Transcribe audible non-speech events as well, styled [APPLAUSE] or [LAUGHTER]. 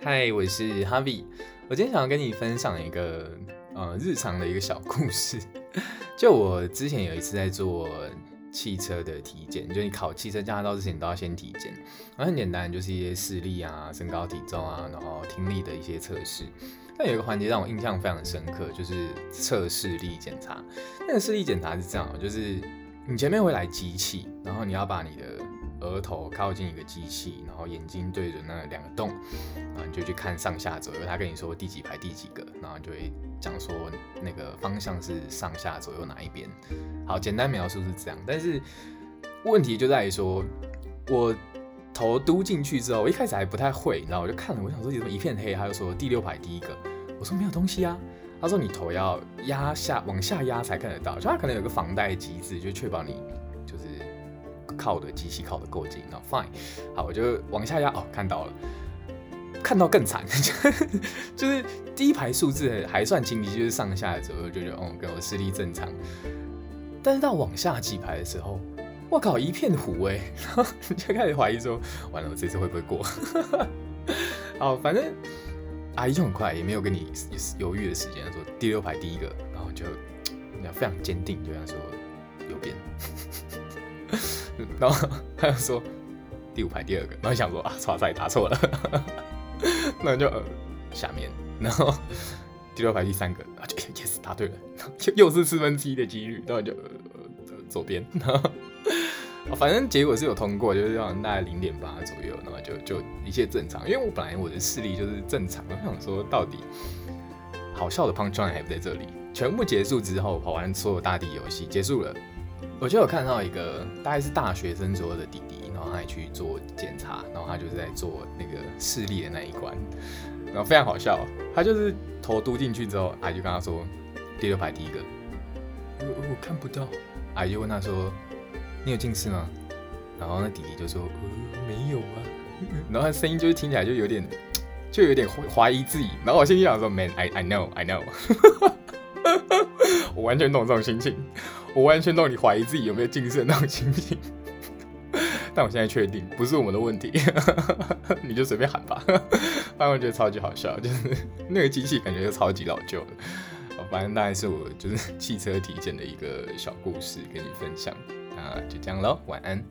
嗨，我是 Harvie。我今天想要跟你分享一个呃日常的一个小故事。就我之前有一次在做汽车的体检，就你考汽车驾照之前你都要先体检，然后很简单，就是一些视力啊、身高体重啊，然后听力的一些测试。但有一个环节让我印象非常深刻，就是测视力检查。那个视力检查是这样，就是你前面会来机器，然后你要把你的额头靠近一个机器，然后眼睛对着那两个洞，然后你就去看上下左右。他跟你说第几排第几个，然后就会讲说那个方向是上下左右哪一边。好，简单描述是这样，但是问题就在于说，我头嘟进去之后，我一开始还不太会，然后我就看了，我想说怎么一片黑，他就说第六排第一个，我说没有东西啊，他说你头要压下往下压才看得到，就他可能有个防呆机制，就确保你。靠的机器靠的够近，那 fine，好，我就往下压，哦，看到了，看到更惨，[LAUGHS] 就是第一排数字还算清晰，就是上下的左右，就觉得哦，跟我视力正常，但是到往下几排的时候，我靠，一片糊哎，然 [LAUGHS] 后就开始怀疑说，完了，我这次会不会过？[LAUGHS] 好，反正阿姨就很快，也没有跟你犹豫的时间，说第六排第一个，然后就非常坚定，就这样说右边。然后他就说第五排第二个，然后想说啊，唰塞答错了，那就呃下面，然后第六排第三个啊就 yes 答对了，又又是四分之一的几率，然后就呃左边，然后反正结果是有通过，就是让大概零点八左右，那么就就一切正常，因为我本来我的视力就是正常，我想说到底好笑的 punchline 还不在这里，全部结束之后，跑完所有大地游戏结束了。我就有看到一个大概是大学生左右的弟弟，然后他也去做检查，然后他就是在做那个视力的那一关，然后非常好笑。他就是头嘟进去之后，阿姨就跟他说第六排第一个，我我看不到。阿姨就问他说你有近视吗？然后那弟弟就说呃没有啊，然后他声音就是听起来就有点就有点怀疑自己。然后我心里想说 Man I I know I [LAUGHS] know，我完全懂这种心情。我完全让你怀疑自己有没有近视那种心情，[LAUGHS] 但我现在确定不是我们的问题，[LAUGHS] 你就随便喊吧。[LAUGHS] 反正我觉得超级好笑，就是那个机器感觉就超级老旧的。反正大概是我就是汽车体检的一个小故事跟你分享，那就这样喽，晚安。